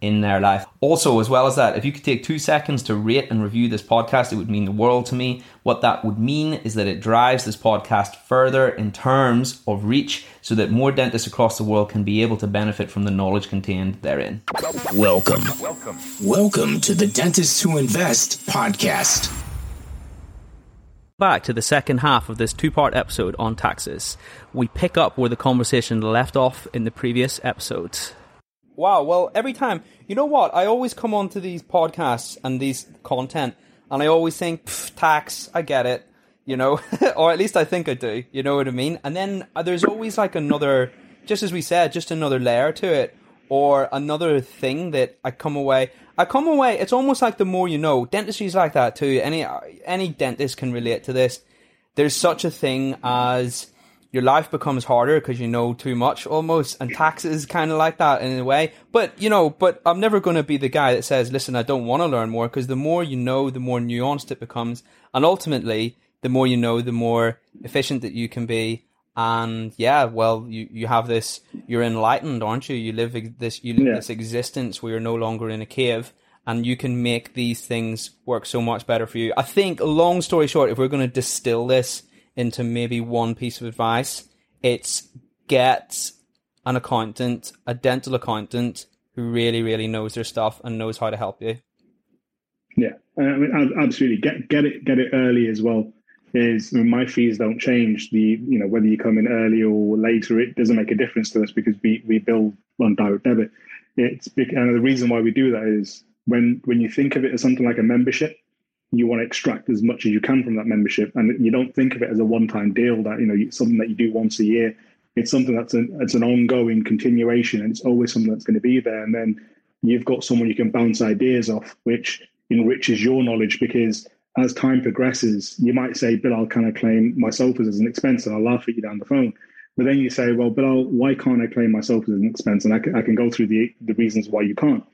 in their life. Also, as well as that, if you could take two seconds to rate and review this podcast, it would mean the world to me. What that would mean is that it drives this podcast further in terms of reach so that more dentists across the world can be able to benefit from the knowledge contained therein. Welcome. Welcome. Welcome to the Dentists Who Invest podcast. Back to the second half of this two part episode on taxes. We pick up where the conversation left off in the previous episode. Wow. Well, every time, you know what? I always come onto these podcasts and these content, and I always think tax. I get it, you know, or at least I think I do. You know what I mean? And then uh, there's always like another, just as we said, just another layer to it, or another thing that I come away. I come away. It's almost like the more you know. Dentistry is like that too. Any any dentist can relate to this. There's such a thing as your life becomes harder because you know too much almost and taxes kind of like that in a way. But you know but i'm never going to be the guy that says listen i don't want to learn more because the more you know the more nuanced it becomes. And ultimately the more you know the more efficient that you can be. And yeah well you, you have this you're enlightened aren't you? You live this you live yeah. this existence where you're no longer in a cave and you can make these things work so much better for you. I think long story short if we're going to distill this into maybe one piece of advice. It's get an accountant, a dental accountant who really, really knows their stuff and knows how to help you. Yeah, I mean, absolutely. Get get it get it early as well. Is I mean, my fees don't change. The you know whether you come in early or later, it doesn't make a difference to us because we we bill on direct debit. It's and the reason why we do that is when when you think of it as something like a membership, you want to extract as much as you can from that membership, and you don't think of it as a one-time deal that you know something that you do once a year. It's something that's an it's an ongoing continuation, and it's always something that's going to be there. And then you've got someone you can bounce ideas off, which enriches your knowledge because as time progresses, you might say, Bill, I'll kind of claim myself as an expense, and I'll laugh at you down the phone. But then you say, well, Bill, why can't I claim myself as an expense? And I can, I can go through the the reasons why you can't.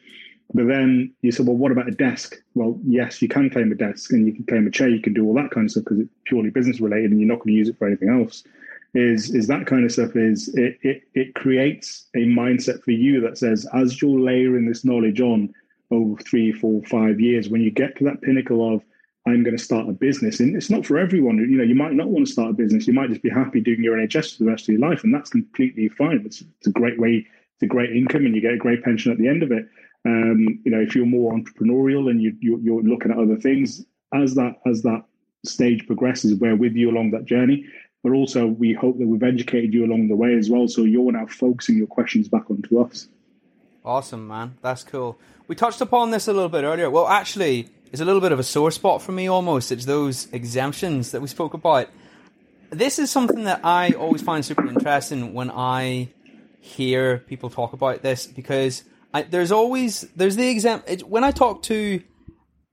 But then you said, well, what about a desk? Well, yes, you can claim a desk and you can claim a chair. You can do all that kind of stuff because it's purely business related and you're not going to use it for anything else. Is is that kind of stuff? Is it, it it creates a mindset for you that says, as you're layering this knowledge on over three, four, five years, when you get to that pinnacle of I'm going to start a business, and it's not for everyone. You know, you might not want to start a business. You might just be happy doing your NHS for the rest of your life, and that's completely fine. It's, it's a great way, it's a great income, and you get a great pension at the end of it. Um, you know, if you're more entrepreneurial and you, you, you're looking at other things, as that as that stage progresses, we're with you along that journey. But also, we hope that we've educated you along the way as well. So you're now focusing your questions back onto us. Awesome, man. That's cool. We touched upon this a little bit earlier. Well, actually, it's a little bit of a sore spot for me almost. It's those exemptions that we spoke about. This is something that I always find super interesting when I hear people talk about this because I, there's always there's the example when I talk to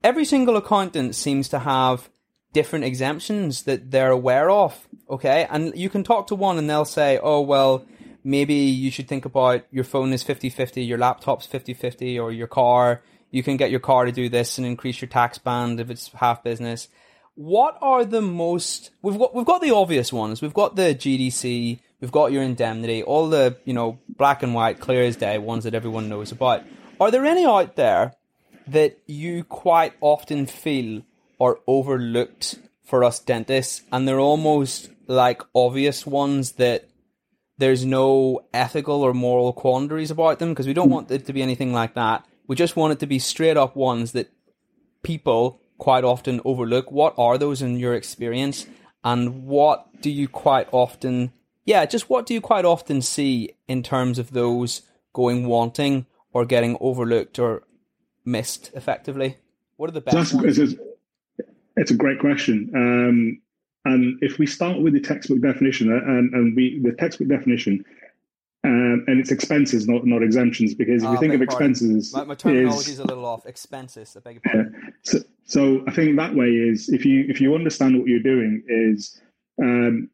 every single accountant seems to have different exemptions that they're aware of. Okay, and you can talk to one and they'll say, "Oh well, maybe you should think about your phone is 50-50, your laptop's 50-50, or your car. You can get your car to do this and increase your tax band if it's half business." What are the most we've got? We've got the obvious ones. We've got the GDC We've got your indemnity, all the, you know, black and white, clear as day, ones that everyone knows about. Are there any out there that you quite often feel are overlooked for us dentists and they're almost like obvious ones that there's no ethical or moral quandaries about them because we don't want it to be anything like that. We just want it to be straight up ones that people quite often overlook. What are those in your experience? And what do you quite often yeah, just what do you quite often see in terms of those going wanting or getting overlooked or missed effectively? What are the best That's, ones? It's, it's a great question. Um, and if we start with the textbook definition, uh, and, and we the textbook definition, um, and it's expenses, not not exemptions, because if you ah, think of expenses, my, my terminology is, is a little off. Expenses, I beg your pardon. Yeah. So, so I think that way is if you if you understand what you're doing is um,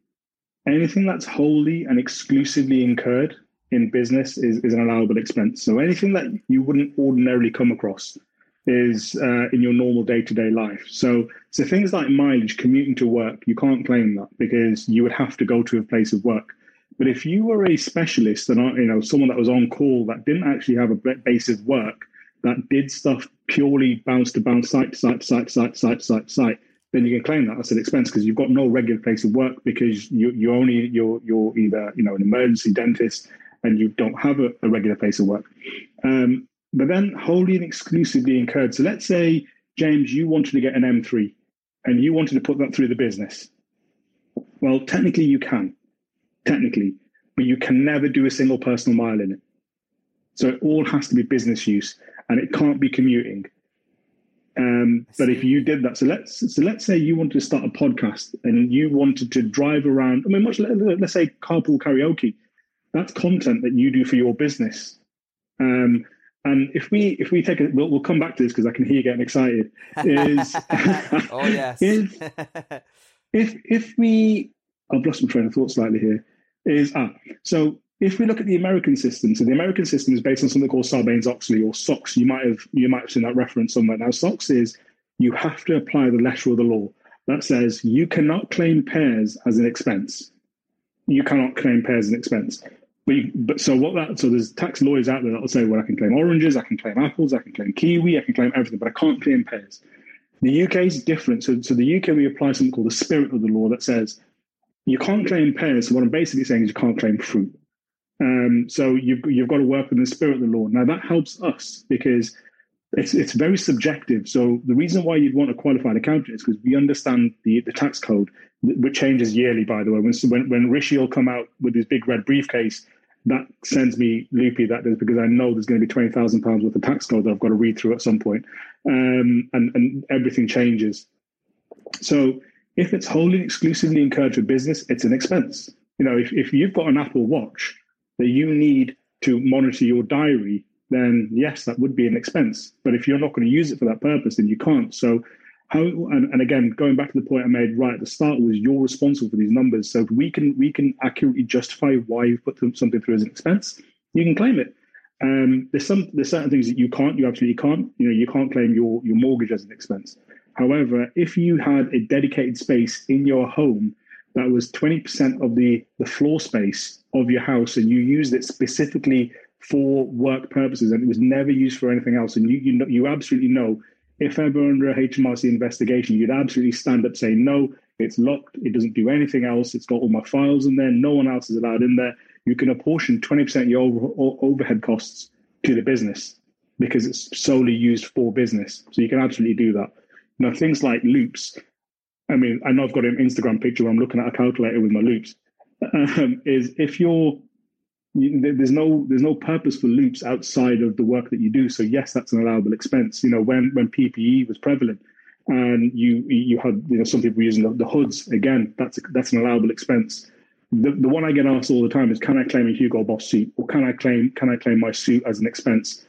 anything that's wholly and exclusively incurred in business is, is an allowable expense. So anything that you wouldn't ordinarily come across is uh, in your normal day to day life. So, so things like mileage, commuting to work, you can't claim that because you would have to go to a place of work. But if you were a specialist and you know someone that was on call that didn't actually have a base of work that did stuff purely bounce to bounce, site to site site site site to site site, then you can claim that as an expense because you've got no regular place of work because you you only you're you're either you know an emergency dentist and you don't have a, a regular place of work. Um, but then wholly and exclusively incurred. So let's say, James, you wanted to get an M3 and you wanted to put that through the business. Well, technically you can, technically, but you can never do a single personal mile in it. So it all has to be business use and it can't be commuting. Um, but if you did that, so let's so let's say you wanted to start a podcast and you wanted to drive around. I mean, much let's say carpool karaoke. That's content that you do for your business. Um, and if we if we take it, we'll, we'll come back to this because I can hear you getting excited. Is oh yes. if, if if we I've lost my train of thought slightly here. Is ah so if we look at the American system, so the American system is based on something called Sarbanes Oxley or SOX. You might have you might have seen that reference somewhere. Now SOX is you have to apply the letter of the law that says you cannot claim pears as an expense. You cannot claim pears as an expense. But, you, but so what that so there's tax lawyers out there that will say, well, I can claim oranges, I can claim apples, I can claim kiwi, I can claim everything, but I can't claim pears. The UK is different. So, so the UK we apply something called the spirit of the law that says you can't claim pears. So what I'm basically saying is you can't claim fruit. Um, so you've you've got to work with the spirit of the law. Now that helps us because it's it's very subjective. So the reason why you'd want a qualified accountant is because we understand the the tax code, which changes yearly. By the way, when when when Rishi will come out with his big red briefcase, that sends me loopy. That is because I know there's going to be twenty thousand pounds worth of tax code that I've got to read through at some point, um, and and everything changes. So if it's wholly exclusively incurred for business, it's an expense. You know, if if you've got an Apple Watch that you need to monitor your diary then yes, that would be an expense. But if you're not going to use it for that purpose, then you can't. So how and, and, again going back to the point I made right at the start was you're responsible for these numbers. So if we can we can accurately justify why you put something through as an expense, you can claim it. Um, there's some there's certain things that you can't, you absolutely can't. You know, you can't claim your your mortgage as an expense. However, if you had a dedicated space in your home that was 20% of the the floor space of your house and you used it specifically for work purposes, and it was never used for anything else. And you you know, you absolutely know if ever under a HMRC investigation, you'd absolutely stand up saying no, it's locked, it doesn't do anything else, it's got all my files in there, no one else is allowed in there. You can apportion twenty percent of your over, overhead costs to the business because it's solely used for business. So you can absolutely do that. Now things like loupes. I mean, I know I've got an Instagram picture where I'm looking at a calculator with my loupes. Um, is if you're there's no there's no purpose for loupes outside of the work that you do. So yes, that's an allowable expense. You know, when when PPE was prevalent, and you you had you know some people using the, the hoods again, that's that's an allowable expense. The, the one I get asked all the time is, can I claim a Hugo Boss suit, or can I claim can I claim my suit as an expense?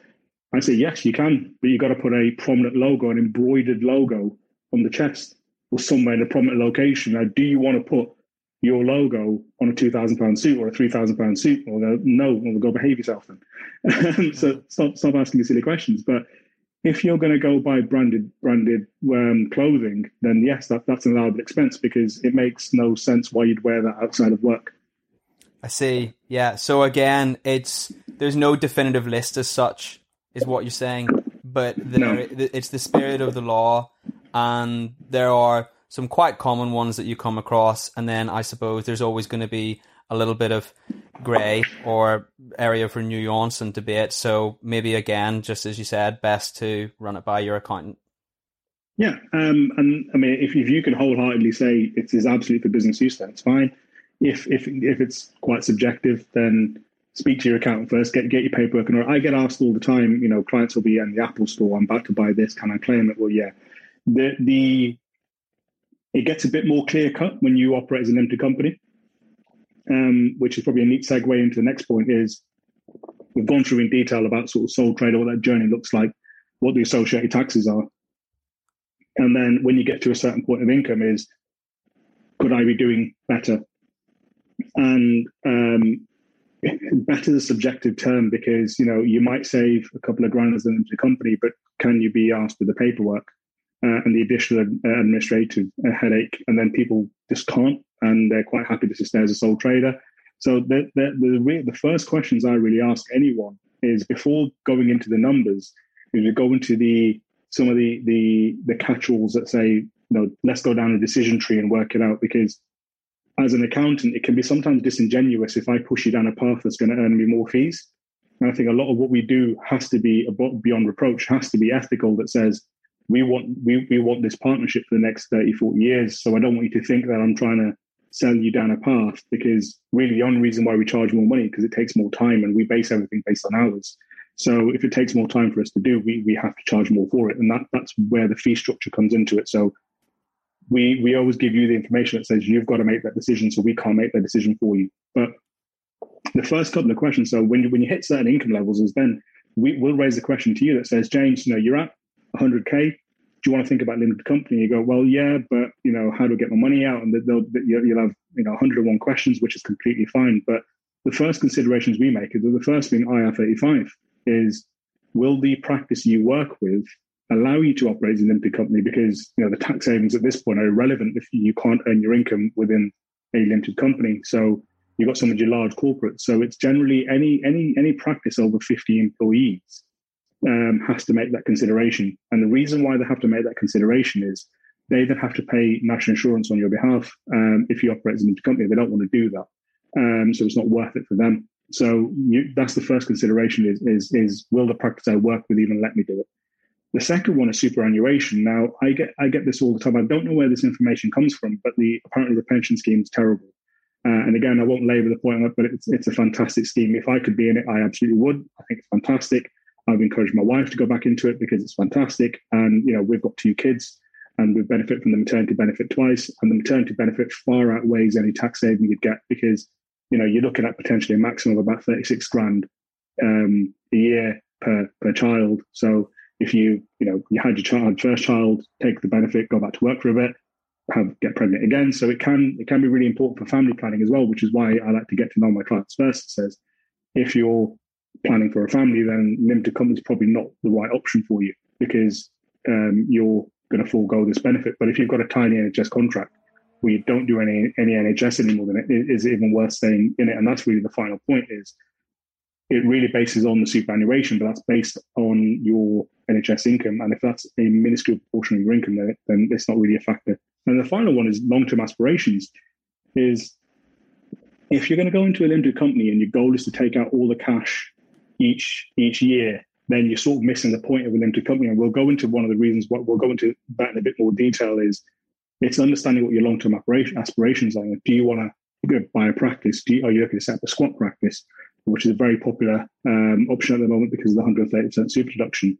I say yes, you can, but you've got to put a prominent logo, an embroidered logo on the chest or somewhere in a prominent location. Now, do you want to put your logo on a two thousand pound suit or a three thousand pound suit, or they'll no, they'll go behave yourself then. so stop stop asking me silly questions. But if you're going to go buy branded branded um, clothing, then yes, that, that's an allowable expense because it makes no sense why you'd wear that outside of work. I see. Yeah. So again, it's there's no definitive list as such, is what you're saying. But no. it's the spirit of the law, and there are some quite common ones that you come across, and then I suppose there's always going to be a little bit of grey or area for nuance and debate. So maybe again, just as you said, best to run it by your accountant. Yeah, um, and I mean, if, if you can wholeheartedly say it is absolutely for business use, then it's fine. If if if it's quite subjective, then speak to your accountant first. Get get your paperwork. And I get asked all the time. You know, clients will be in the Apple store. I'm about to buy this. Can I claim it? Well, yeah. The the it gets a bit more clear cut when you operate as an limited company, um, which is probably a neat segue into the next point. Is we've gone through in detail about sort of sole trade, what that journey looks like, what the associated taxes are, and then when you get to a certain point of income, is could I be doing better? And um, better the subjective term because you know you might save a couple of grand as limited company, but can you be asked for the paperwork uh, and the additional administrative uh, headache? And then people just can't, and they're quite happy to just stay as a sole trader. So the the the, the first questions I really ask anyone is before going into the numbers, is to go into the some of the the the catch-alls that say, you know, let's go down a decision tree and work it out because as an accountant, it can be sometimes disingenuous if I push you down a path that's going to earn me more fees. And I think a lot of what we do has to be beyond reproach, has to be ethical that says, we want we, we want this partnership for the next 30, 40 years. So I don't want you to think that I'm trying to sell you down a path because really the only reason why we charge more money because it takes more time and we base everything based on hours. So if it takes more time for us to do, we, we have to charge more for it. And that that's where the fee structure comes into it. So we we always give you the information that says you've got to make that decision, so we can't make that decision for you. But the first couple of questions, so when you, when you hit certain income levels, is then we will raise a question to you that says, James, you know, you're at 100k. Do you want to think about limited company? You go, well, yeah, but you know, how do I get my money out? And they'll, you'll have you know 101 questions, which is completely fine. But the first considerations we make is the first being IR35 is will the practice you work with allow you to operate as a limited company because you know the tax savings at this point are irrelevant if you can't earn your income within a limited company. So you've got some of your large corporates. So it's generally any any any practice over 50 employees um, has to make that consideration. And the reason why they have to make that consideration is they then have to pay national insurance on your behalf um, if you operate as a limited company. They don't want to do that, um, so it's not worth it for them. So you, that's the first consideration: is is is will the practice I work with even let me do it? The second one is superannuation. Now, I get I get this all the time. I don't know where this information comes from, but the apparently the pension scheme is terrible. Uh, and again, I won't labour the point but it's it's a fantastic scheme. If I could be in it, I absolutely would. I think it's fantastic. I've encouraged my wife to go back into it because it's fantastic. And you know, we've got two kids, and we benefit from the maternity benefit twice, and the maternity benefit far outweighs any tax saving you'd get because you know you're looking at potentially a maximum of about thirty six grand um, a year per per child. So if you you know you had your child first child take the benefit go back to work for a bit have get pregnant again so it can it can be really important for family planning as well which is why i like to get to know my clients first it says if you're planning for a family then limited company is probably not the right option for you because um, you're going to forego this benefit but if you've got a tiny nhs contract where you don't do any any nhs anymore then it is even worth staying in it and that's really the final point is it really bases on the superannuation, but that's based on your NHS income. And if that's a minuscule portion of your income, then, then it's not really a factor. And the final one is long-term aspirations. Is if you're going to go into a limited company and your goal is to take out all the cash each each year, then you're sort of missing the point of a limited company. And we'll go into one of the reasons. What we'll go into that in a bit more detail is it's understanding what your long-term aspirations are. Do you want to buy a practice? Do you, are you looking to set up a squat practice? which is a very popular um, option at the moment because of the 130% super deduction.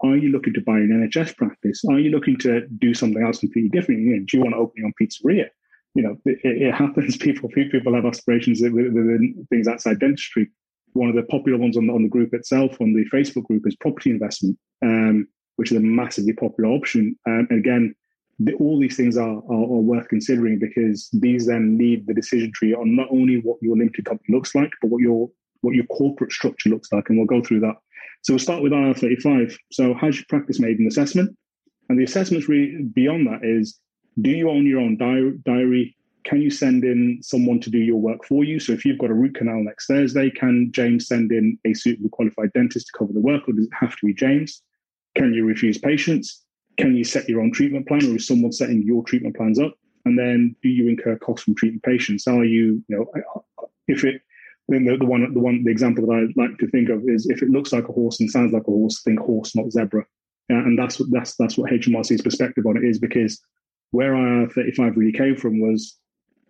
Are you looking to buy an NHS practice? Are you looking to do something else completely different? You know, do you want to open your own pizzeria? You know, it, it happens. People people have aspirations within things outside dentistry. One of the popular ones on the, on the group itself, on the Facebook group, is property investment, um, which is a massively popular option. Um, and again, the, all these things are, are, are, worth considering because these then lead the decision tree on not only what your limited company looks like, but what your what your corporate structure looks like, and we'll go through that. So we'll start with IR35. So has your practice made an assessment? And the assessment really beyond that is: Do you own your own diary? Can you send in someone to do your work for you? So if you've got a root canal next Thursday, can James send in a suitably qualified dentist to cover the work, or does it have to be James? Can you refuse patients? Can you set your own treatment plan, or is someone setting your treatment plans up? And then, do you incur costs from treating patients? Are you, you know, if it, then the, the one, the one, the example that I like to think of is if it looks like a horse and sounds like a horse, think horse, not zebra. And that's what that's that's what HMRC's perspective on it is because where IR35 really came from was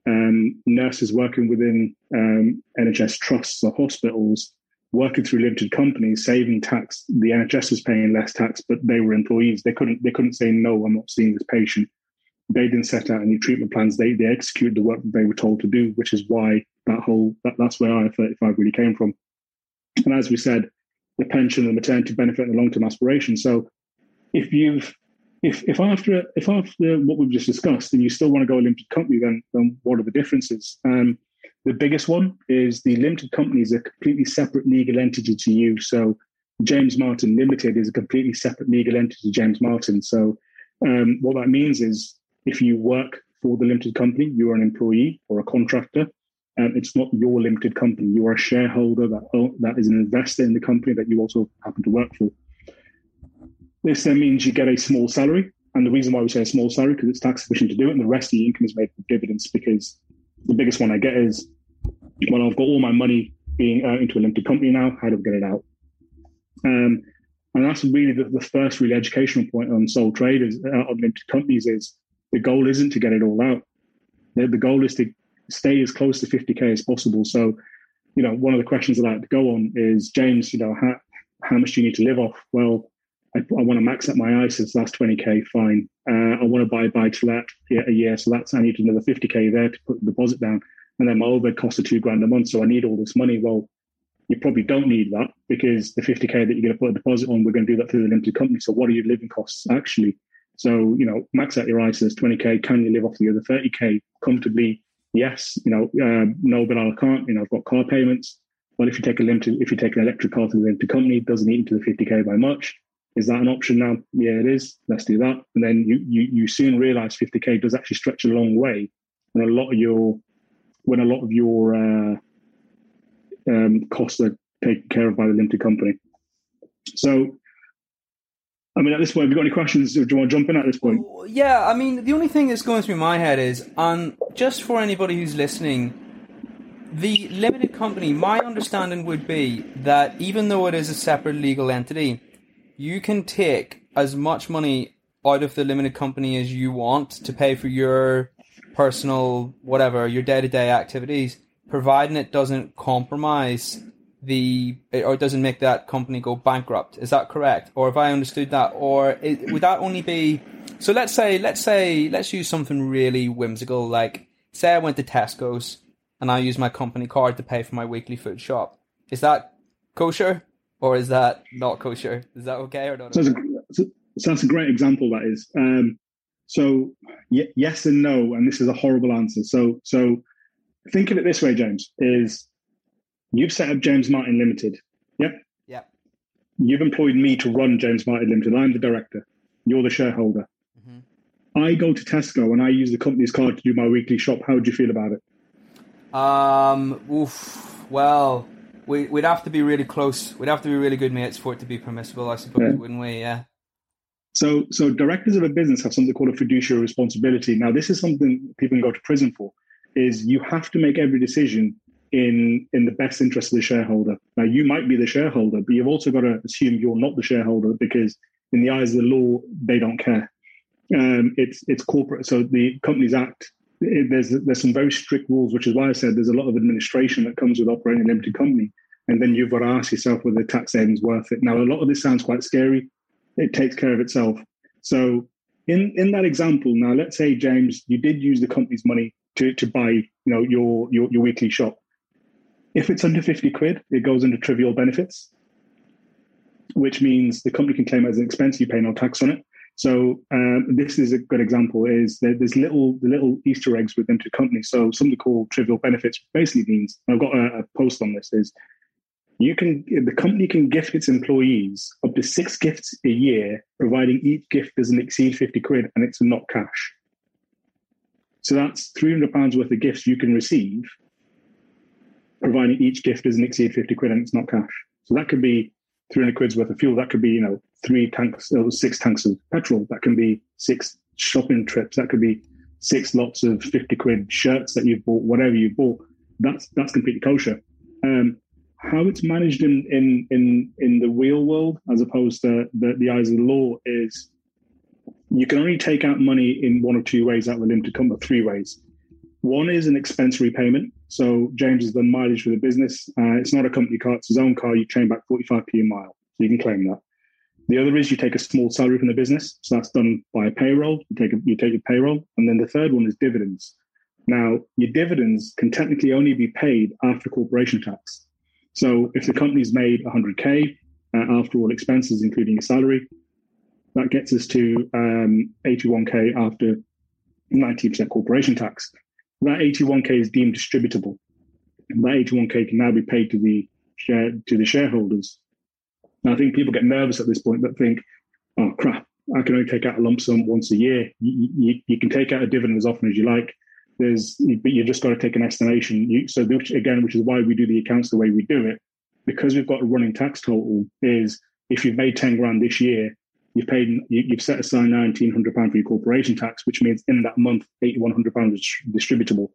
um, nurses working within um, NHS trusts or hospitals working through limited companies, saving tax. The NHS was paying less tax, but they were employees. They couldn't they couldn't say no. I'm not seeing this patient. They didn't set out any treatment plans. They they executed the work they were told to do, which is why that whole that, that's where IR35 really came from. And as we said, the pension, the maternity benefit, and the long term aspiration. So if you've if if after if after what we've just discussed, and you still want to go a limited company, then then what are the differences? Um, the biggest one is the limited company is a completely separate legal entity to you. So James Martin Limited is a completely separate legal entity to James Martin. So um, what that means is if you work for the limited company, you are an employee or a contractor. Um, it's not your limited company. You are a shareholder that that is an investor in the company that you also happen to work for. This then means you get a small salary, and the reason why we say a small salary because it's tax efficient to do it, and the rest of the income is made from dividends. Because the biggest one I get is, well, I've got all my money being uh, into a limited company now. How do I get it out? Um, and that's really the, the, first really educational point on sole traders uh, on limited companies is the goal isn't to get it all out. The, the goal is to stay as close to 50k as possible. So, you know, one of the questions that I like to go on is, James, you know, how, how much do you need to live off? Well, I, I want to max out my ISAs. That's 20k. Fine. Uh, I want to buy a buy to let a year, so that's I need another 50k there to put the deposit down, and then my overhead costs are two grand a month. So I need all this money. Well, you probably don't need that because the 50k that you're going to put a deposit on, we're going to do that through the limited company. So what are your living costs actually? So you know, max out your ISAs 20k. Can you live off the other 30k comfortably? Yes. You know, uh, no, but I can't. You know, I've got car payments. Well, if you take a limited, if you take an electric car to the limited company, it doesn't eat into the 50k by much. Is that an option now? Yeah, it is. Let's do that. And then you you you soon realize 50k does actually stretch a long way when a lot of your when a lot of your uh, um, costs are taken care of by the limited company. So, I mean, at this point, have you got any questions? Do you want to jump in at this point? Yeah, I mean, the only thing that's going through my head is, on just for anybody who's listening, the limited company, my understanding would be that even though it is a separate legal entity, you can take as much money out of the limited company as you want to pay for your personal whatever your day-to-day activities providing it doesn't compromise the or doesn't make that company go bankrupt. Is that correct? Or have I understood that? Or it, would that only be so? Let's say, let's say, let's use something really whimsical. Like, say I went to Tesco's and I use my company card to pay for my weekly food shop. Is that kosher or is that not kosher? Is that okay or not? So, okay? a, so that's a great example. That is. Um, so y- yes and no, and this is a horrible answer. So so think of it this way, James, is you've set up James Martin Limited. Yep. Yep. You've employed me to run James Martin Limited. I'm the director. You're the shareholder. Mm-hmm. I go to Tesco and I use the company's card to do my weekly shop. How would you feel about it? Um, oof, well, we, would have to be really close. We'd have to be really good mates for it to be permissible, I suppose, yeah. wouldn't we? Yeah. So, so directors of a business have something called a fiduciary responsibility. Now, this is something people can go to prison for is you have to make every decision in in the best interest of the shareholder. Now you might be the shareholder, but you've also got to assume you're not the shareholder because in the eyes of the law, they don't care. Um, it's it's corporate, so the Companies Act. It, there's there's some very strict rules, which is why I said there's a lot of administration that comes with operating a limited company, and then you've got to ask yourself whether the tax savings worth it. Now, a lot of this sounds quite scary. It takes care of itself. So, in in that example, now let's say James, you did use the company's money to, to buy you know your, your your weekly shop. If it's under 50 quid, it goes under trivial benefits, which means the company can claim it as an expense, you pay no tax on it. So um, this is a good example. Is there, there's little the little Easter eggs within the company. So something called trivial benefits basically means I've got a, a post on this is you can the company can gift its employees up to six gifts a year, providing each gift doesn't exceed 50 quid and it's not cash. So that's £300 worth of gifts you can receive, providing each gift doesn't exceed 50 quid and it's not cash. So that could be 300 quid's worth of fuel. That could be, you know, three tanks, or six tanks of petrol. That can be six shopping trips. That could be six lots of 50 quid shirts that you've bought, whatever you bought. That's, that's completely kosher. Um, how it's managed in, in, in, in the real world, as opposed to the, the eyes of the law, is you can only take out money in one or two ways out of the limited company, three ways. One is an expense repayment. So James has done mileage for the business. Uh, it's not a company car; it's his own car. You claim back 45p a mile, so you can claim that. The other is you take a small salary from the business, so that's done by a payroll. You take a, you take a payroll, and then the third one is dividends. Now, your dividends can technically only be paid after corporation tax. So if the company's made 100k uh, after all expenses, including your salary, that gets us to um, 81k after 19% corporation tax. That 81k is deemed distributable. and that 81k can now be paid to the share to the shareholders. And I think people get nervous at this point that think, oh crap, I can only take out a lump sum once a year. You, you, you can take out a dividend as often as you like. There's, but you've just got to take an estimation. You, so which, again, which is why we do the accounts the way we do it, because we've got a running tax total. Is if you've made ten grand this year, you've paid, you, have set aside nineteen hundred pound for your corporation tax, which means in that month, eighty one hundred pounds is distributable.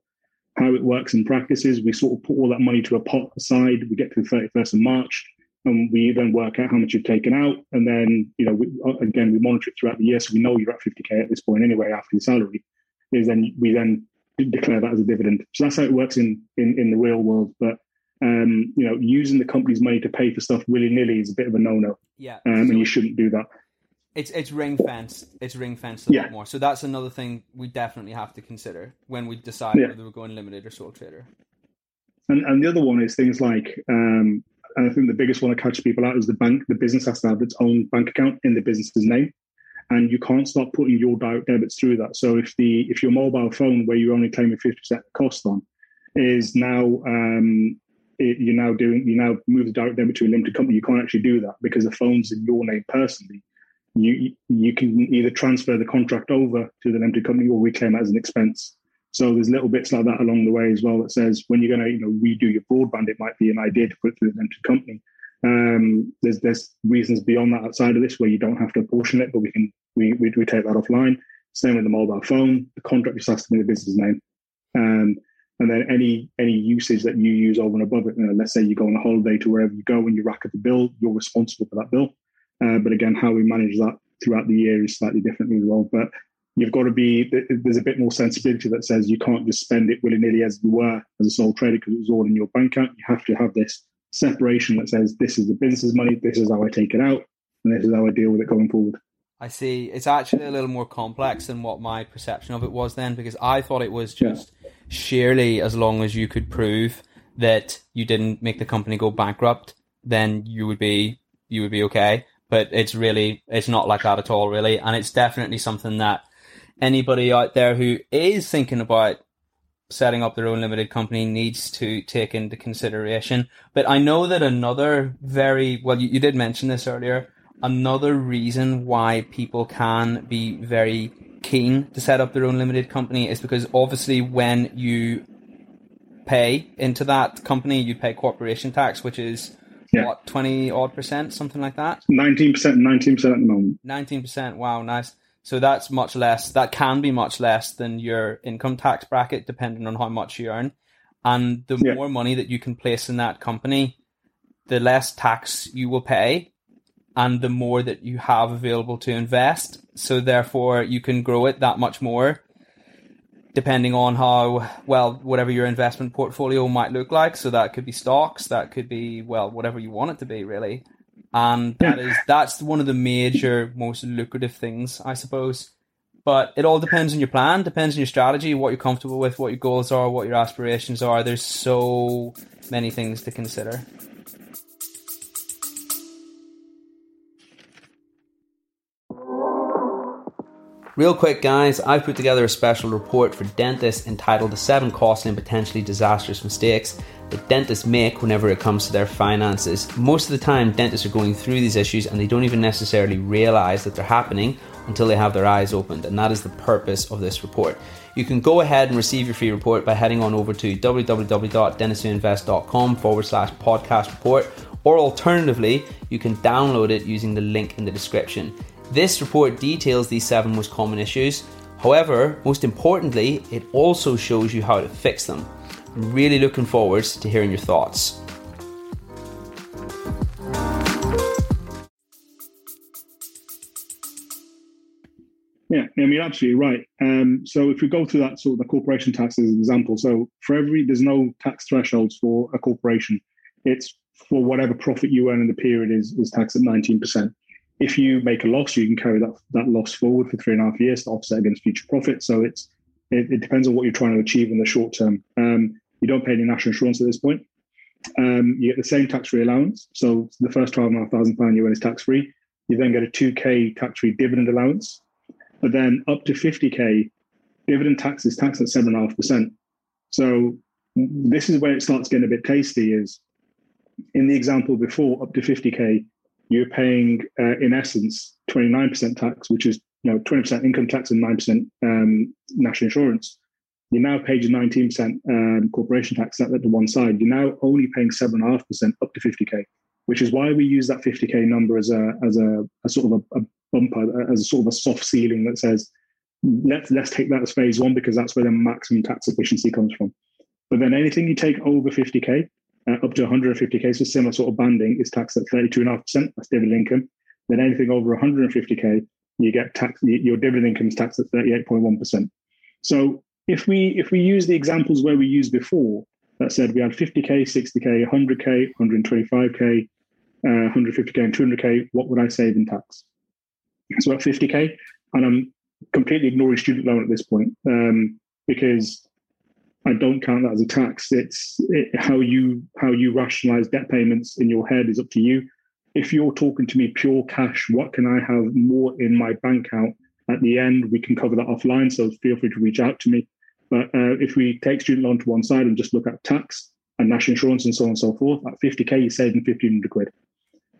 How it works in practice is we sort of put all that money to a pot aside. We get to the thirty first of March and we then work out how much you've taken out. And then, you know, we, uh, again, we monitor it throughout the year, so we know you're at 50k at this point anyway after your salary. Is then we then declare that as a dividend. So that's how it works in in, in the real world. But um, you know, using the company's money to pay for stuff willy nilly is a bit of a no no. Yeah, um, and you shouldn't do that. It's it's ring fenced. It's ring fenced a yeah. lot more. So that's another thing we definitely have to consider when we decide yeah. whether we're going limited or sole trader. And, and the other one is things like um, and I think the biggest one that catches people out is the bank. The business has to have its own bank account in the business's name, and you can't start putting your direct debits through that. So if the if your mobile phone, where you're only claiming fifty percent cost on, is now um, it, you're now doing you now move the direct debit to a limited company, you can't actually do that because the phone's in your name personally. You you can either transfer the contract over to the limited company or reclaim it as an expense. So there's little bits like that along the way as well that says when you're going to you know redo your broadband, it might be an idea to put it through the limited company. Um, there's there's reasons beyond that outside of this where you don't have to apportion it, but we can we we, we take that offline. Same with the mobile phone. The contract just has to be the business name. Um, and then any any usage that you use over and above it. You know, let's say you go on a holiday to wherever you go and you rack up the bill, you're responsible for that bill. Uh, but again, how we manage that throughout the year is slightly differently as well. But you've got to be there's a bit more sensibility that says you can't just spend it willy nilly as you were as a sole trader because it was all in your bank account. You have to have this separation that says this is the business's money, this is how I take it out, and this is how I deal with it going forward. I see. It's actually a little more complex than what my perception of it was then, because I thought it was just yeah. sheerly as long as you could prove that you didn't make the company go bankrupt, then you would be you would be okay. But it's really it's not like that at all, really, and it's definitely something that anybody out there who is thinking about setting up their own limited company needs to take into consideration. But I know that another very well, you, you did mention this earlier. Another reason why people can be very keen to set up their own limited company is because obviously when you pay into that company, you pay corporation tax, which is yeah. what twenty odd percent, something like that. Nineteen percent, nineteen percent at the moment. Nineteen percent. Wow, nice. So that's much less. That can be much less than your income tax bracket, depending on how much you earn. And the yeah. more money that you can place in that company, the less tax you will pay, and the more that you have available to invest. So therefore, you can grow it that much more, depending on how well whatever your investment portfolio might look like. So that could be stocks, that could be well whatever you want it to be, really and that is that's one of the major, most lucrative things, I suppose. But it all depends on your plan, depends on your strategy, what you're comfortable with, what your goals are, what your aspirations are. There's so many things to consider. Real quick, guys, I've put together a special report for dentists entitled The Seven Costly and Potentially Disastrous Mistakes that dentists make whenever it comes to their finances. Most of the time, dentists are going through these issues and they don't even necessarily realize that they're happening until they have their eyes opened, and that is the purpose of this report. You can go ahead and receive your free report by heading on over to www.dentistwhoinvest.com forward slash podcast report, or alternatively, you can download it using the link in the description. This report details these seven most common issues. However, most importantly, it also shows you how to fix them. I'm really looking forward to hearing your thoughts. Yeah, I mean, absolutely right. Um, so if we go to that sort of the corporation tax as an example, so for every there's no tax thresholds for a corporation. It's for whatever profit you earn in the period is is taxed at 19%. If you make a loss, you can carry that that loss forward for three and a half years to offset against future profits. So it's it, it depends on what you're trying to achieve in the short term. Um, you don't pay any national insurance at this point. Um, you get the same tax-free allowance. So the first twelve and a half thousand pound you earn is tax-free. You then get a two k tax-free dividend allowance, but then up to fifty k dividend tax is taxed at seven and a half percent. So this is where it starts getting a bit tasty. Is in the example before, up to 50k, you're paying uh, in essence 29% tax, which is you know 20% income tax and 9% um, national insurance. You're now paying 19% um, corporation tax at the one side. You're now only paying 7.5% up to 50k, which is why we use that 50k number as a as a, a sort of a, a bumper, as a sort of a soft ceiling that says let's let's take that as phase one because that's where the maximum tax efficiency comes from. But then anything you take over 50k, uh, up to 150k, so similar sort of banding, is taxed at 32.5%. That's dividend income. Then anything over 150k, you get tax. Your dividend income is taxed at 38.1%. So if we if we use the examples where we used before, that said we had 50k, 60k, 100k, 125k, uh, 150k, and 200k, what would I save in tax? So at 50k, and I'm completely ignoring student loan at this point um, because I don't count that as a tax. It's it, how you how you rationalize debt payments in your head is up to you. If you're talking to me pure cash, what can I have more in my bank account at the end? We can cover that offline, so feel free to reach out to me. But uh, if we take student loan to one side and just look at tax and national insurance and so on and so forth, at 50k, you're saving 1500 quid.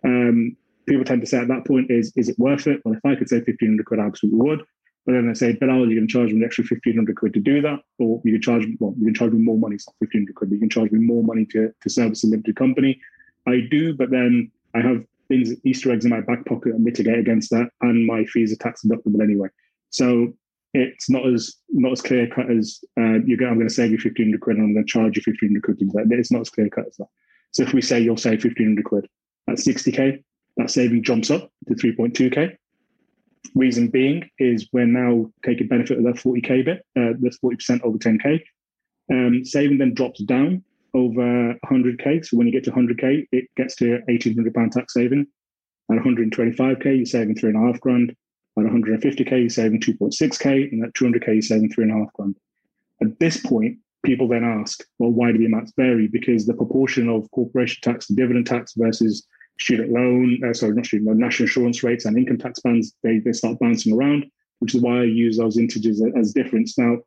Um, people tend to say at that point, is is it worth it? Well, if I could save 1500 quid, I absolutely would. But then they say, Bilal, you're going to charge me an extra 1500 quid to do that. Or you can charge well, you can charge me more money. It's not 1500 quid, but you can charge me more money to, to service a limited company. I do, but then I have things, Easter eggs in my back pocket and mitigate against that. And my fees are tax deductible anyway. So it's not as not as clear cut as uh, you go, I'm going to save you 1500 quid and I'm going to charge you 1500 quid to do that. It's not as clear cut as that. So if we say you'll save 1500 quid, at 60k, that saving jumps up to 3.2k. Reason being is we're now taking benefit of that 40k bit, uh, that's 40% over 10k. Um, saving then drops down over 100k. So when you get to 100k, it gets to 1800 pound tax saving. At 125k, you're saving three and a half grand. At 150k, you're saving 2.6k, and at 200k, you're saving three and a half grand. At this point, people then ask, well, why do the amounts vary? Because the proportion of corporation tax and dividend tax versus student loan, uh, sorry, not student loan, national insurance rates and income tax bands, they, they start bouncing around, which is why I use those integers as, as difference. Now,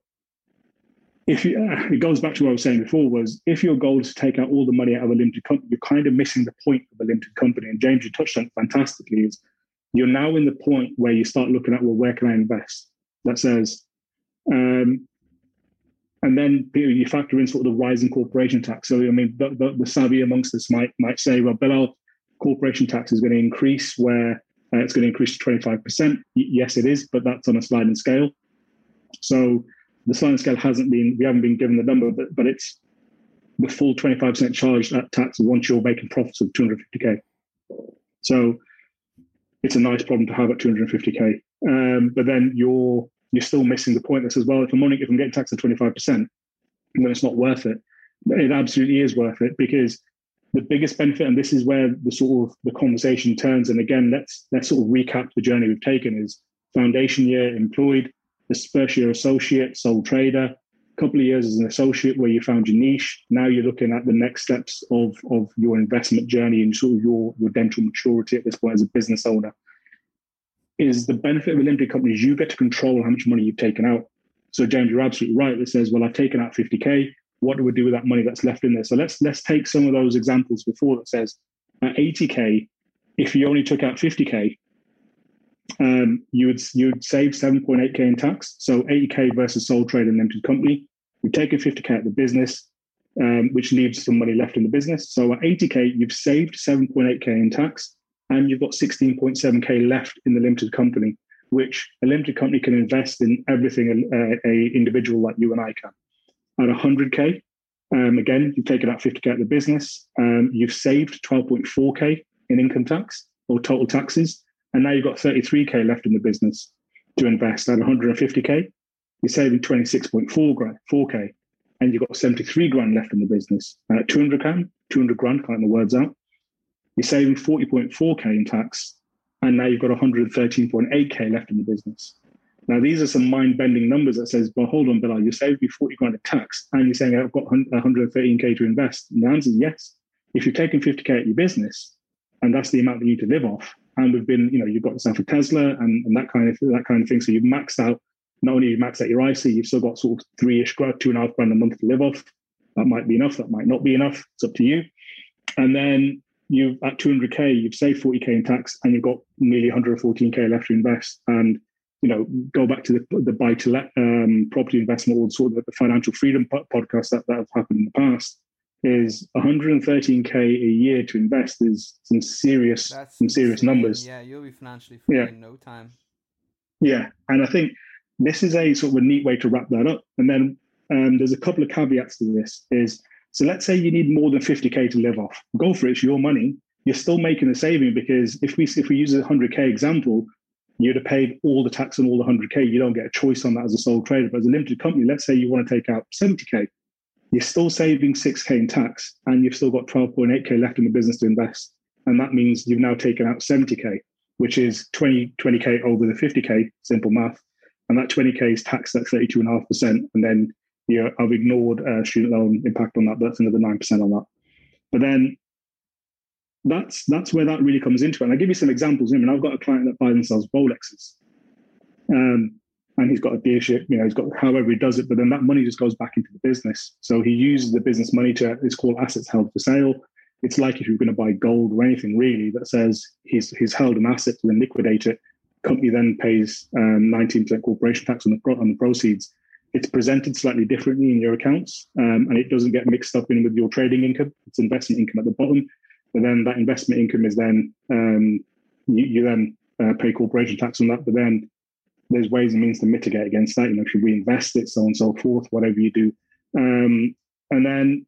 if you, uh, it goes back to what I was saying before, was if your goal is to take out all the money out of a limited company, you're kind of missing the point of a limited company. And James, you touched on it fantastically, is you're now in the point where you start looking at, well, where can I invest? That says, um, and then you factor in sort of the rising corporation tax. So I mean, the, the, the savvy amongst us might might say, well, Bilal, corporation tax is going to increase where uh, it's going to increase to 25%. yes, it is, but that's on a sliding scale. So the sliding scale hasn't been, we haven't been given the number, but, but it's the full 25% charge at tax once you're making profits of 250K. So it's a nice problem to have at 250K. Um, but then you're you're still missing the point that says, well, if I'm only if I'm getting taxed at 25%, then it's not worth it. It absolutely is worth it because the biggest benefit, and this is where the sort of the conversation turns. And again, let's let's sort of recap the journey we've taken: is foundation year employed, the first year associate, sole trader, a couple of years as an associate where you found your niche. Now you're looking at the next steps of of your investment journey and sort of your your dental maturity at this point as a business owner. Is the benefit of a limited company is you get to control how much money you've taken out. So James, you're absolutely right. That says, well, I've taken out 50k what do we do with that money that's left in there? So let's let's take some of those examples before that says at 80k, if you only took out 50k, um, you would you'd save 7.8k in tax. So 80k versus sole trade and limited company. You've taken 50k out of the business, um, which leaves some money left in the business. So at 80k, you've saved 7.8k in tax, and you've got 16.7k left in the limited company, which a limited company can invest in everything a, a individual like you and I can at 100K. Um, again, you've taken out 50K out of the business. Um, you've saved 12.4K in income tax or total taxes. And now you've got 33K left in the business to invest at 150K. You're saving 26.4 grand, 4K. And you've got 73 grand left in the business. At 200 grand, 200 grand, can't the words out. You're saving 40.4K in tax. And now you've got 113.8K left in the business. Now, these are some mind bending numbers that says, well, hold on, Bilal, you saved me 40 grand of tax and you're saying I've got 113K to invest. And the answer is yes. If you're taking 50K at your business and that's the amount that you need to live off, and we've been, you know, you've got yourself a Tesla and, and that kind of that kind of thing. So you've maxed out, not only you maxed out your ISA, you've still got sort of three-ish grand, two and a half grand a month to live off. That might be enough. That might not be enough. It's up to you. And then you've at 200k, you've saved 40k in tax, and you've got nearly 114k left to invest. And you know, go back to the, the buy to let um, property investment or sort of the financial freedom podcast that, that have happened in the past is 113k a year to invest is some serious That's some serious insane. numbers. Yeah, you'll be financially free yeah. in no time. Yeah, and I think this is a sort of a neat way to wrap that up. And then um, there's a couple of caveats to this. Is so let's say you need more than 50k to live off. Go for it. It's your money. You're still making a saving because if we if we use a 100k example, you'd have paid all the tax on all the 100k. You don't get a choice on that as a sole trader. But as a limited company, let's say you want to take out 70k you're still saving 6K in tax and you've still got 12.8K left in the business to invest. And that means you've now taken out 70K, which is 20, 20K over the 50K, simple math. And that 20K is taxed at 32.5%. And then you know, I've ignored uh, student loan impact on that, but that's another 9% on that. But then that's that's where that really comes into it. And I'll give you some examples. I mean, I've got a client that buys and sells Rolexes. Um, and he's got a dealership, you know, he's got however he does it, but then that money just goes back into the business. So he uses the business money to, it's called assets held for sale. It's like if you're going to buy gold or anything really that says he's, he's held an asset to then liquidate it. Company then pays um, 19% corporation tax on the, on the proceeds. It's presented slightly differently in your accounts um, and it doesn't get mixed up in with your trading income. It's investment income at the bottom. But then that investment income is then, um, you, you then uh, pay corporation tax on that, but then there's ways and means to mitigate against that. You know, if you reinvest it, so on and so forth, whatever you do. Um, and then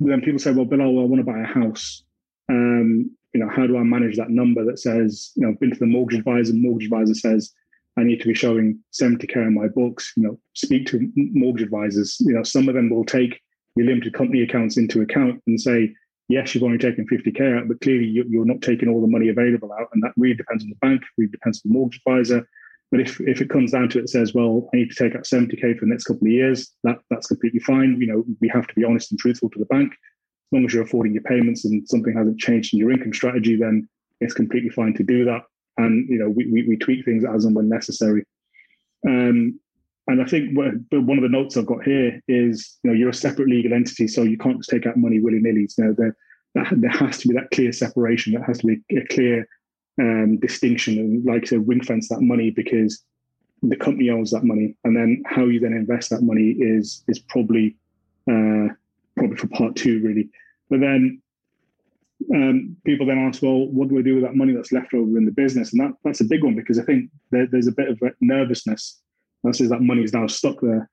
then people say, well, Bill, I want to buy a house. Um, you know, how do I manage that number that says, you know, I've been to the mortgage advisor, mortgage advisor says I need to be showing 70k in my books. You know, speak to mortgage advisors. You know, some of them will take your limited company accounts into account and say, yes, you've only taken 50k out, but clearly you're not taking all the money available out, and that really depends on the bank, really depends on the mortgage advisor. But if, if it comes down to it, says, well, I need to take out 70K for the next couple of years, that, that's completely fine. You know, we have to be honest and truthful to the bank. As long as you're affording your payments and something hasn't changed in your income strategy, then it's completely fine to do that. And, you know, we, we, we tweak things as and when necessary. Um, and I think one of the notes I've got here is, you know, you're a separate legal entity, so you can't just take out money willy nilly. So there, there has to be that clear separation. That has to be a clear um, distinction and like I said, ring fence that money because the company owns that money, and then how you then invest that money is is probably uh, probably for part two really. But then um, people then ask, well, what do we do with that money that's left over in the business? And that that's a big one because I think there, there's a bit of nervousness that says that money is now stuck there.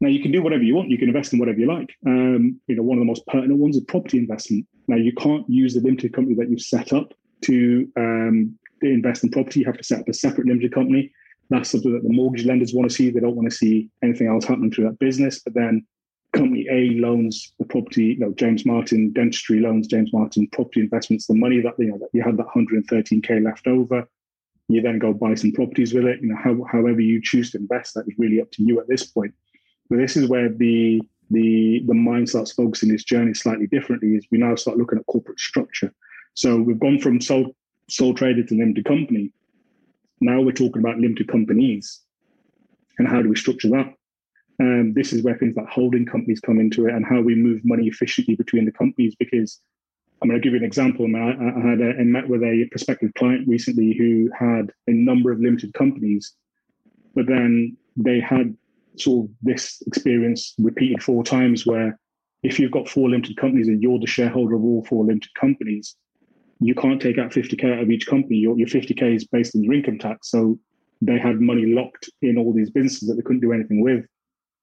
Now you can do whatever you want. You can invest in whatever you like. Um, you know, one of the most pertinent ones is property investment. Now you can't use the limited company that you've set up to um, invest in property, you have to set up a separate limited company. That's something that the mortgage lenders want to see. They don't want to see anything else happening through that business. But then company A loans the property, you know, James Martin Dentistry loans James Martin property investments, the money that you know that you have that 113k left over. You then go buy some properties with it. You know, how, however you choose to invest, that is really up to you at this point. But this is where the the the mind starts focusing its journey slightly differently. Is we now start looking at corporate structure. So we've gone from sole sole trader to limited company. Now we're talking about limited companies and how do we structure that? Um, this is where things like holding companies come into it and how we move money efficiently between the companies. Because I'm going to give you an example. I, mean, I, I had a, met with a prospective client recently who had a number of limited companies, but then they had sort of this experience repeated four times where if you've got four limited companies and you're the shareholder of all four limited companies, you can't take out 50k out of each company. Your, your 50k is based on your income tax. So they had money locked in all these businesses that they couldn't do anything with.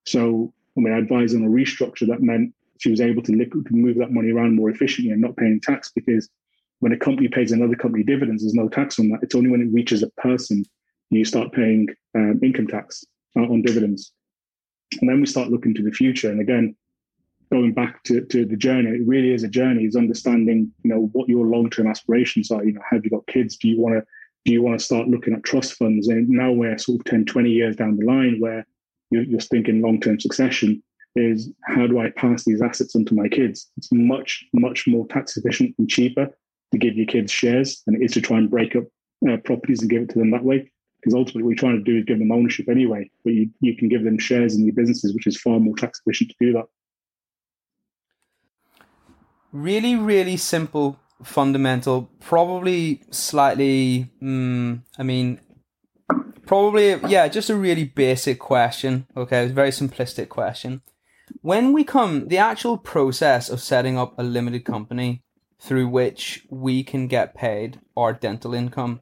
So I mean, I advised on a restructure that meant she was able to, liquid, move that money around more efficiently and not paying tax because when a company pays another company dividends, there's no tax on that. It's only when it reaches a person you start paying um, income tax uh, on dividends. And then we start looking to the future. And again, going back to, to the journey, it really is a journey, is understanding, you know, what your long-term aspirations are. You know, have you got kids? Do you want to do you want to start looking at trust funds? And now we're sort of 10, 20 years down the line where you're, you're thinking long-term succession is how do I pass these assets onto my kids? It's much, much more tax efficient and cheaper to give your kids shares than it is to try and break up uh, properties and give it to them that way. Because ultimately, what you're trying to do is give them ownership anyway, but you, you can give them shares in your businesses, which is far more tax efficient to do that. really, really simple, fundamental, probably slightly, mm, I mean, probably, yeah, just a really basic question. Okay, a very simplistic question. When we come, the actual process of setting up a limited company through which we can get paid our dental income,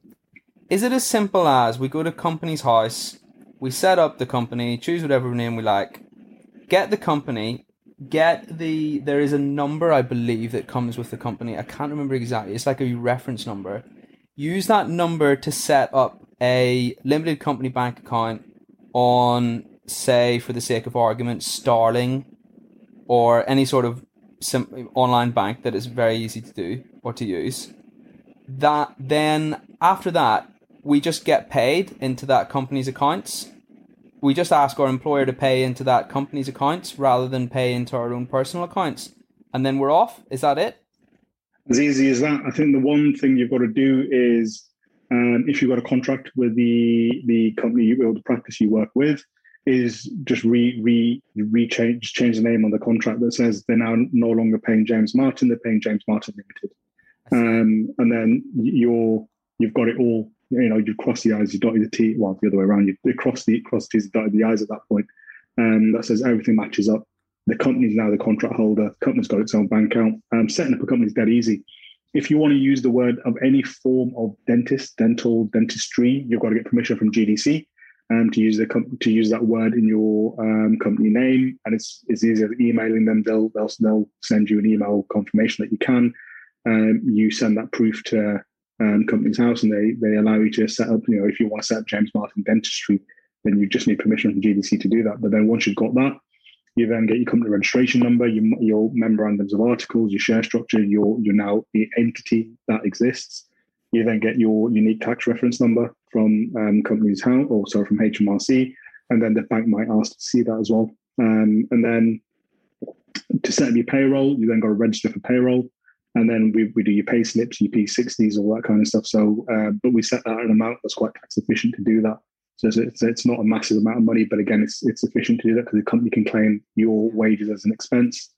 is it as simple as we go to Companies House, we set up the company, choose whatever name we like, get the company, get the there is a number I believe that comes with the company. I can't remember exactly. It's like a reference number. Use that number to set up a limited company bank account on say for the sake of argument Starling or any sort of sim- online bank that is very easy to do or to use. That then after that we just get paid into that company's accounts we just ask our employer to pay into that company's accounts rather than pay into our own personal accounts, and then we're off. Is that it? As easy as that. I think the one thing you've got to do is, um, if you've got a contract with the the company or the practice you work with, is just re re re change change the name on the contract that says they're now no longer paying James Martin, they're paying James Martin Limited, um, and then you're you've got it all you know, you cross the I's, you dot the T, well, the other way around, you cross the cross the T's, dot the I's at that point. Um, that says everything matches up. The company's now the contract holder. The company's got its own bank account. Um, setting up a company is dead easy. If you want to use the word of any form of dentist, dental, dentistry, you've got to get permission from GDC um, to use the com- to use that word in your um, company name, and it's it's easier emailing them. They'll they'll they'll send you an email confirmation that you can. Um, you send that proof to um, Companies House, and they they allow you to set up. You know, if you want to set up James Martin Dentistry, then you just need permission from GDC to do that. But then once you've got that, you then get your company registration number, your, your memorandums of articles, your share structure, your your now the entity that exists. You then get your unique tax reference number from um, Companies House, or sorry, from HMRC, and then the bank might ask to see that as well. Um, and then to set up your payroll, you then got to register for payroll and then we, we do your pay slips, your P60s, all that kind of stuff. So, uh, but we set that at an amount that's quite tax efficient to do that. So it's, it's not a massive amount of money, but again, it's it's efficient to do that because the company can claim your wages as an expense.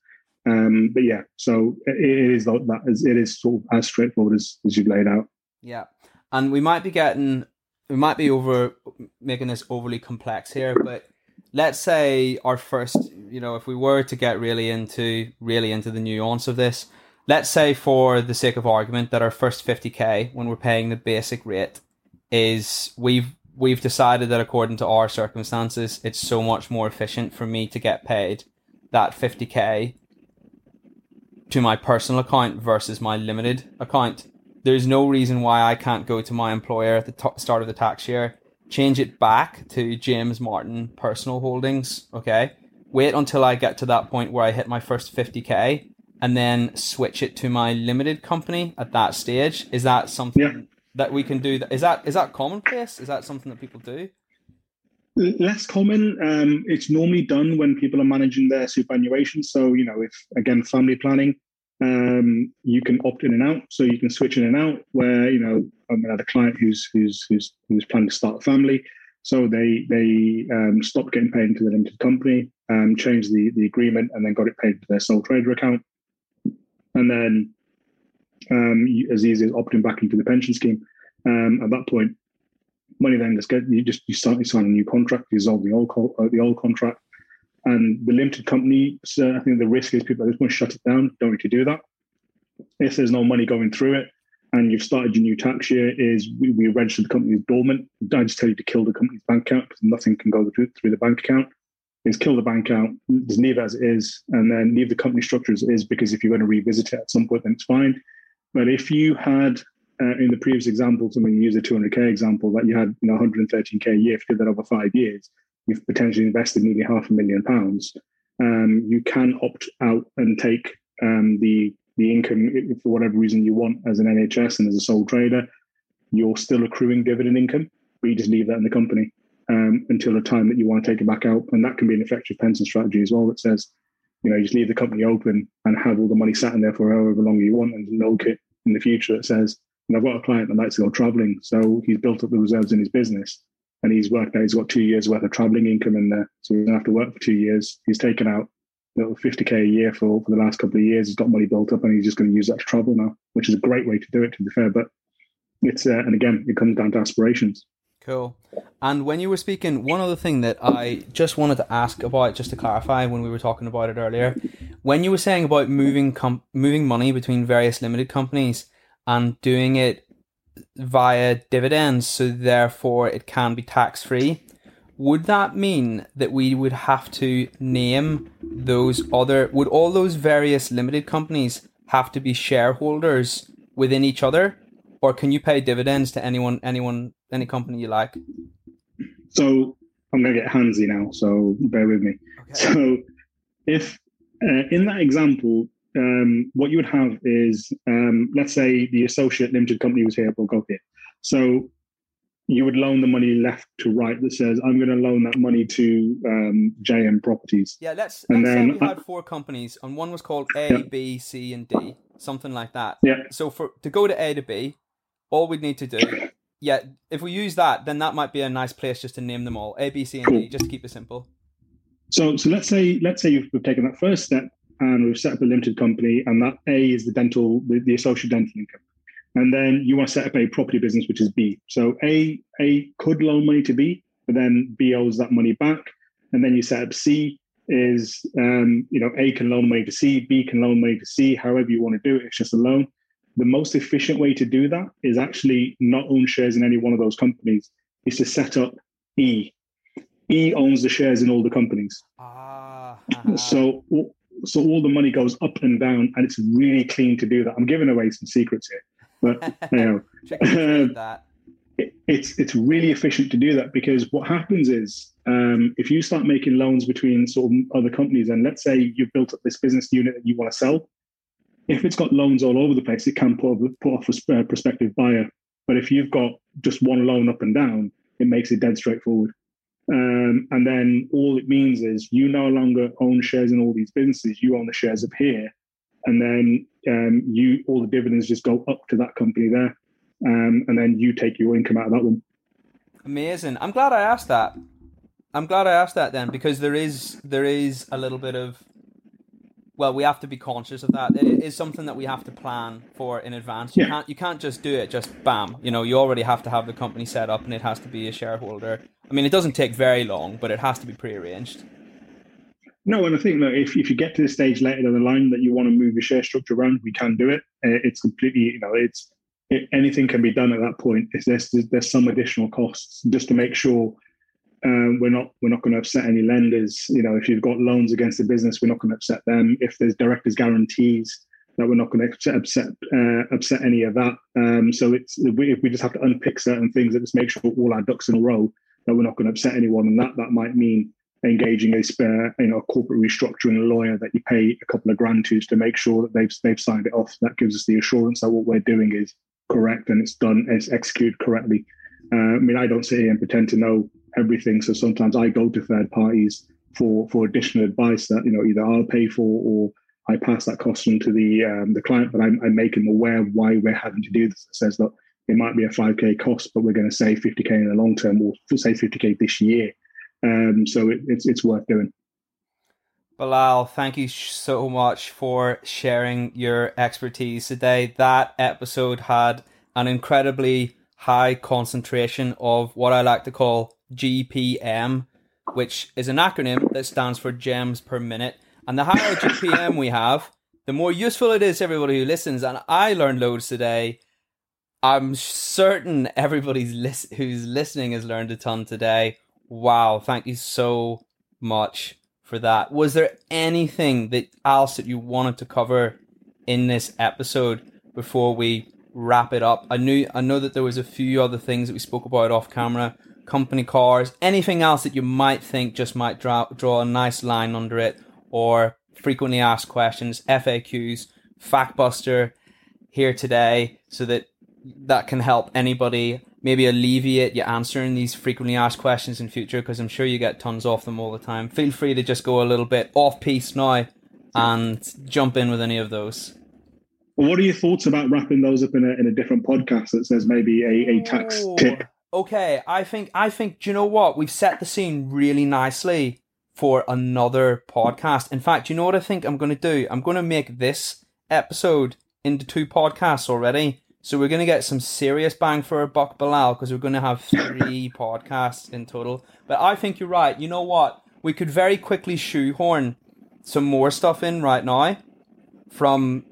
Um, but yeah, so it, is that it is sort of as straightforward as, as you've laid out. Yeah, and we might be getting we might be over making this overly complex here, but let's say our first, you know, if we were to get really into really into the nuance of this, let's say for the sake of argument that our first 50k when we're paying the basic rate is we've we've decided that according to our circumstances it's so much more efficient for me to get paid that 50k to my personal account versus my limited account there's no reason why I can't go to my employer at the t- start of the tax year change it back to James Martin personal holdings okay wait until I get to that point where I hit my first 50k and then switch it to my limited company at that stage. Is that something yeah. that we can do? Is that is that commonplace? Is that something that people do? Less common. Um, it's normally done when people are managing their superannuation. So you know, if again family planning, um, you can opt in and out. So you can switch in and out. Where you know, I mean, I had a client who's who's who's who's planning to start a family. So they they um, stopped getting paid into the limited company, um, changed the, the agreement, and then got it paid to their sole trader account and then um, as easy as opting back into the pension scheme. Um, at that point, money then just get you just you start you sign a new contract, you dissolve the old co- uh, the old contract, and the limited company. So I think the risk is people at this point shut it down. Don't need to do that. If there's no money going through it, and you've started your new tax year, is we, we register the company as dormant. I just tell you to kill the company's bank account because nothing can go through, through the bank account is kill the bank account, just leave as it is, and then leave the company structure as it is. Because if you're going to revisit it at some point, then it's fine. But if you had uh, in the previous example, someone used a 200k example that you had you know 113k a year. If you did that over five years, you've potentially invested nearly half a million pounds. Um, you can opt out and take um, the the income for whatever reason you want as an NHS and as a sole trader. You're still accruing dividend income, but you just leave that in the company um, until the time that you want to take it back out. And that can be an effective pension strategy as well that says, you know, you just leave the company open and have all the money sat in there for however long you want and milk it in the future. That says, and I've got a client that likes to go traveling. So he's built up the reserves in his business and he's worked out, he's got two years worth of traveling income in there. So he doesn't have to work for two years. He's taken out little 50k a year for, for the last couple of years. He's got money built up and he's just going to use that to travel now, which is a great way to do it, to be fair. But it's, uh, and again, it comes down to aspirations. Cool. And when you were speaking, one other thing that I just wanted to ask about, just to clarify when we were talking about it earlier, when you were saying about moving com- moving money between various limited companies and doing it via dividends, so therefore it can be tax free would that mean that we would have to name those other would all those various limited companies have to be shareholders within each other? Or can you pay dividends to anyone anyone any company you like? So i'm going to get handsy now so bear with me. Okay. so if uh, in that example um, what you would have is um, let's say the associate limited company was here we'll go here so you would loan the money left to right that says I'm going to loan that money to um, JM Properties. Yeah, let's, and let's then, say we had four companies, and one was called A, yeah. B, C, and D, something like that. Yeah. So for to go to A to B, all we'd need to do, yeah, if we use that, then that might be a nice place just to name them all A, B, C, and cool. D, just to keep it simple. So, so let's say let's say you've taken that first step and we've set up a limited company, and that A is the dental, the, the associate dental income and then you want to set up a property business, which is B. So A A could loan money to B, but then B owes that money back, and then you set up C. Is um, you know A can loan money to C, B can loan money to C. However you want to do it, it's just a loan. The most efficient way to do that is actually not own shares in any one of those companies. Is to set up E. E owns the shares in all the companies. Ah. Uh-huh. So so all the money goes up and down, and it's really clean to do that. I'm giving away some secrets here. But you know, that. It, it's it's really efficient to do that because what happens is um, if you start making loans between sort of other companies, and let's say you've built up this business unit that you want to sell, if it's got loans all over the place, it can put, put off a prospective buyer. But if you've got just one loan up and down, it makes it dead straightforward. Um, and then all it means is you no longer own shares in all these businesses. You own the shares up here, and then um, you all the dividends just go up to that company there, um, and then you take your income out of that one. Amazing. I'm glad I asked that. I'm glad I asked that then because there is there is a little bit of well, we have to be conscious of that. It is something that we have to plan for in advance. You yeah. can't you can't just do it just bam. You know, you already have to have the company set up and it has to be a shareholder. I mean, it doesn't take very long, but it has to be prearranged. No, and I think that if, if you get to the stage later down the line that you want to move your share structure around, we can do it. Uh, it's completely, you know, it's it, anything can be done at that point. It's there's there's some additional costs just to make sure um, we're not we're not going to upset any lenders. You know, if you've got loans against the business, we're not going to upset them. If there's directors' guarantees, that we're not going to upset uh, upset any of that. Um, so it's we, we just have to unpick certain things and just make sure all our ducks in a row that we're not going to upset anyone, and that that might mean engaging a spare, you know, a corporate restructuring lawyer that you pay a couple of grand to to make sure that they've they've signed it off. That gives us the assurance that what we're doing is correct and it's done, it's executed correctly. Uh, I mean, I don't sit here and pretend to know everything, so sometimes I go to third parties for for additional advice that you know either I'll pay for or I pass that cost on to the um, the client, but I, I make them aware why we're having to do this. It says that it might be a 5k cost, but we're going to save 50k in the long term, or say 50k this year um, so it, it's it's worth doing. Bilal, thank you so much for sharing your expertise today. That episode had an incredibly high concentration of what I like to call GPM, which is an acronym that stands for gems per minute. And the higher GPM we have, the more useful it is to everybody who listens. And I learned loads today. I'm certain everybody's lis- who's listening has learned a ton today. Wow, thank you so much for that. Was there anything that else that you wanted to cover in this episode before we wrap it up? I knew I know that there was a few other things that we spoke about off camera, company cars, anything else that you might think just might draw draw a nice line under it, or frequently asked questions, FAQs, Factbuster here today, so that that can help anybody maybe alleviate you answering these frequently asked questions in future because I'm sure you get tons of them all the time. Feel free to just go a little bit off piece now and jump in with any of those. Well, what are your thoughts about wrapping those up in a, in a different podcast that says maybe a, a tax tip? Okay, I think I think do you know what we've set the scene really nicely for another podcast. In fact, you know what I think I'm going to do? I'm going to make this episode into two podcasts already. So we're going to get some serious bang for our buck, Bilal, because we're going to have three podcasts in total. But I think you're right. You know what? We could very quickly shoehorn some more stuff in right now from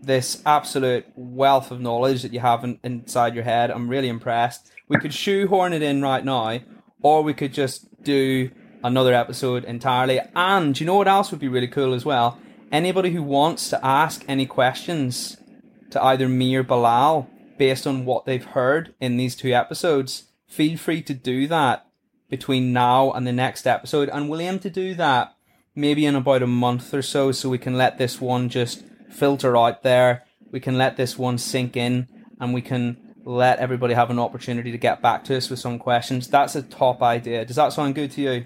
this absolute wealth of knowledge that you have in, inside your head. I'm really impressed. We could shoehorn it in right now, or we could just do another episode entirely. And you know what else would be really cool as well? Anybody who wants to ask any questions to either me or Bilal based on what they've heard in these two episodes, feel free to do that between now and the next episode. And we'll aim to do that maybe in about a month or so so we can let this one just filter out there. We can let this one sink in and we can let everybody have an opportunity to get back to us with some questions. That's a top idea. Does that sound good to you?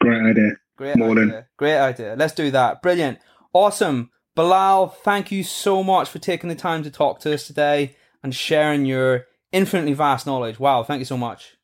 Great idea. Great Morning. idea. Great idea. Let's do that. Brilliant. Awesome. Bilal, thank you so much for taking the time to talk to us today and sharing your infinitely vast knowledge. Wow, thank you so much.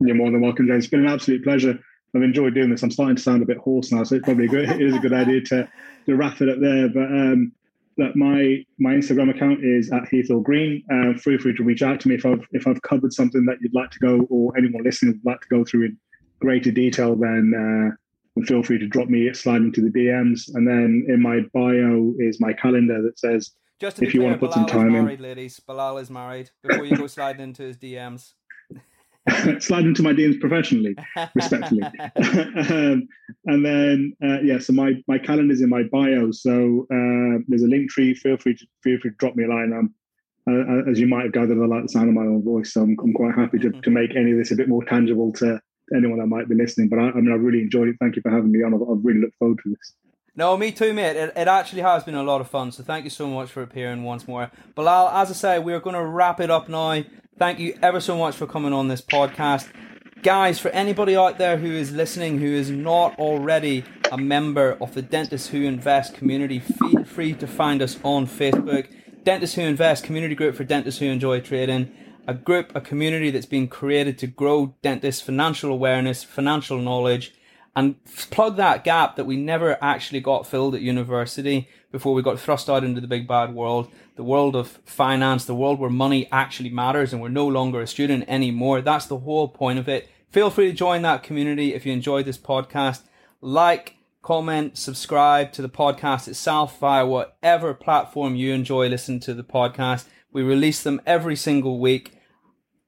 You're more than welcome, James. It's been an absolute pleasure. I've enjoyed doing this. I'm starting to sound a bit hoarse now, so it's probably a good, it is a good idea to, to wrap it up there. But um, that my my Instagram account is at Heathhill Green. Uh, feel free to reach out to me if I've if I've covered something that you'd like to go, or anyone listening would like to go through in greater detail. Then uh, feel free to drop me slide into the DMs. And then in my bio is my calendar that says Just if you want to put Bilal some time married, in. Ladies, Bilal is married. Before you go sliding into his DMs. slide into my DMs professionally, respectfully. um, and then, uh, yeah, so my my calendar's in my bio. So uh, there's a Linktree. Feel free to feel free to drop me a line. Um, uh, as you might have gathered, I like the sound of my own voice, so I'm, I'm quite happy to, to make any of this a bit more tangible to anyone that might be listening. But I, I mean, I really enjoyed it. Thank you for having me on. I've, I've really looked forward to this. No, me too, mate. It, it actually has been a lot of fun. So thank you so much for appearing once more. Bilal, as I say, we're going to wrap it up now. Thank you ever so much for coming on this podcast. Guys, for anybody out there who is listening who is not already a member of the Dentists Who Invest community, feel free to find us on Facebook. Dentists Who Invest community group for dentists who enjoy trading. A group, a community that's been created to grow dentists' financial awareness, financial knowledge, and plug that gap that we never actually got filled at university before we got thrust out into the big bad world, the world of finance, the world where money actually matters and we're no longer a student anymore. That's the whole point of it. Feel free to join that community if you enjoyed this podcast. Like, comment, subscribe to the podcast itself via whatever platform you enjoy listening to the podcast. We release them every single week.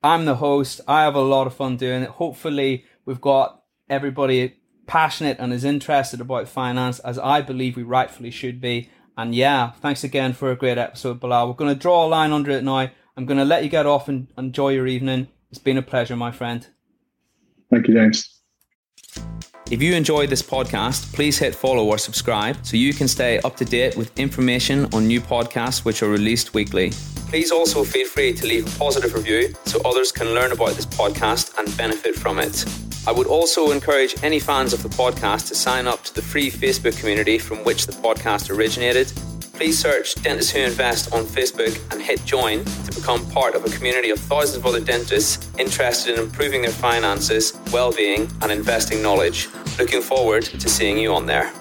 I'm the host. I have a lot of fun doing it. Hopefully, we've got everybody passionate and as interested about finance as I believe we rightfully should be. And yeah, thanks again for a great episode, Bilal. We're going to draw a line under it now. I'm going to let you get off and enjoy your evening. It's been a pleasure, my friend. Thank you, James. If you enjoyed this podcast, please hit follow or subscribe so you can stay up to date with information on new podcasts which are released weekly. Please also feel free to leave a positive review so others can learn about this podcast and benefit from it. I would also encourage any fans of the podcast to sign up to the free Facebook community from which the podcast originated. Please search Dentists Who Invest on Facebook and hit join to become part of a community of thousands of other dentists interested in improving their finances, well being, and investing knowledge. Looking forward to seeing you on there.